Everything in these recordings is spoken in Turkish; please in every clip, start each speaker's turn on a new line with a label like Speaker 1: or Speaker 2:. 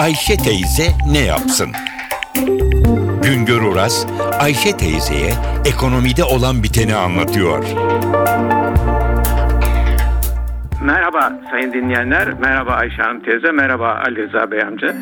Speaker 1: Ayşe teyze ne yapsın? Güngör Oras, Ayşe teyzeye ekonomide olan biteni anlatıyor.
Speaker 2: Merhaba sayın dinleyenler, merhaba Ayşe Hanım teyze, merhaba Ali Rıza Bey amca.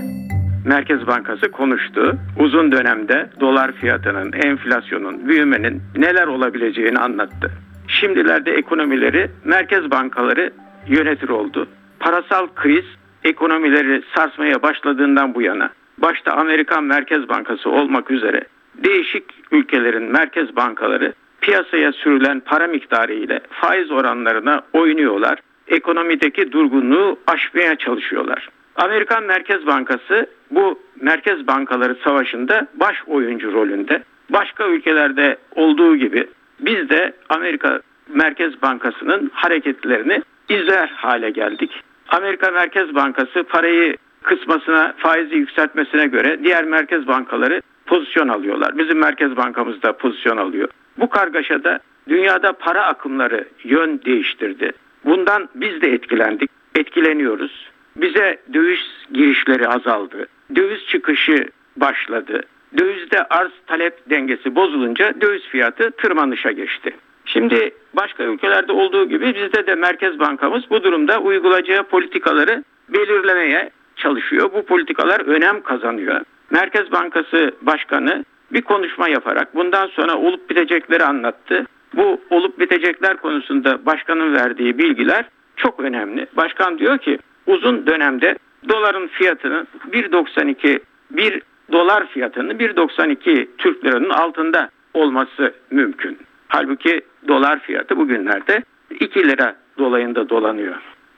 Speaker 2: Merkez Bankası konuştu. Uzun dönemde dolar fiyatının, enflasyonun, büyümenin neler olabileceğini anlattı. Şimdilerde ekonomileri merkez bankaları yönetir oldu. Parasal kriz ekonomileri sarsmaya başladığından bu yana başta Amerikan Merkez Bankası olmak üzere değişik ülkelerin merkez bankaları piyasaya sürülen para miktarı ile faiz oranlarına oynuyorlar. Ekonomideki durgunluğu aşmaya çalışıyorlar. Amerikan Merkez Bankası bu merkez bankaları savaşında baş oyuncu rolünde. Başka ülkelerde olduğu gibi biz de Amerika Merkez Bankası'nın hareketlerini izler hale geldik. Amerika Merkez Bankası parayı kısmasına, faizi yükseltmesine göre diğer merkez bankaları pozisyon alıyorlar. Bizim Merkez Bankamız da pozisyon alıyor. Bu kargaşada dünyada para akımları yön değiştirdi. Bundan biz de etkilendik, etkileniyoruz. Bize döviz girişleri azaldı. Döviz çıkışı başladı. Dövizde arz talep dengesi bozulunca döviz fiyatı tırmanışa geçti. Şimdi başka ülkelerde olduğu gibi bizde de Merkez Bankamız bu durumda uygulayacağı politikaları belirlemeye çalışıyor. Bu politikalar önem kazanıyor. Merkez Bankası Başkanı bir konuşma yaparak bundan sonra olup bitecekleri anlattı. Bu olup bitecekler konusunda başkanın verdiği bilgiler çok önemli. Başkan diyor ki uzun dönemde doların fiyatının 1.92 1 dolar fiyatının 1.92 Türk liranın altında olması mümkün. Halbuki dolar fiyatı bugünlerde 2 lira dolayında dolanıyor.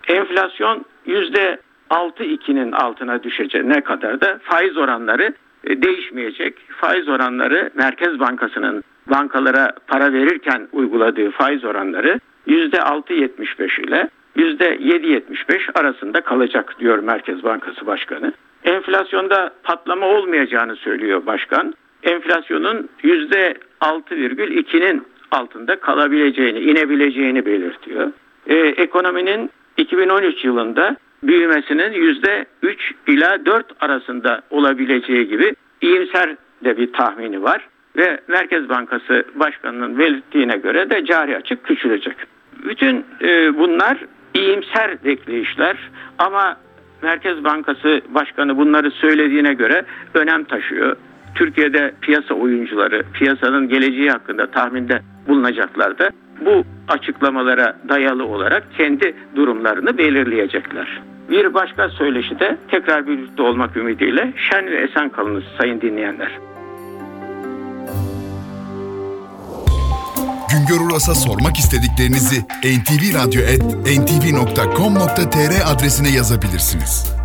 Speaker 2: Enflasyon %6-2'nin altına düşeceğine kadar da faiz oranları e, değişmeyecek. Faiz oranları Merkez Bankası'nın bankalara para verirken uyguladığı faiz oranları %6.75 ile %7.75 arasında kalacak diyor Merkez Bankası Başkanı. Enflasyonda patlama olmayacağını söylüyor başkan. Enflasyonun %6,2'nin altında kalabileceğini, inebileceğini belirtiyor. Ee, ekonominin 2013 yılında büyümesinin %3 ila 4 arasında olabileceği gibi iyimser de bir tahmini var. Ve Merkez Bankası Başkanı'nın belirttiğine göre de cari açık küçülecek. Bütün e, bunlar iyimser bekleyişler ama Merkez Bankası Başkanı bunları söylediğine göre önem taşıyor. Türkiye'de piyasa oyuncuları piyasanın geleceği hakkında tahminde bulunacaklar bu açıklamalara dayalı olarak kendi durumlarını belirleyecekler. Bir başka söyleşi de tekrar birlikte olmak ümidiyle şen ve esen kalınız sayın dinleyenler.
Speaker 3: Güngör Uras'a sormak istediklerinizi ntvradio.com.tr adresine yazabilirsiniz.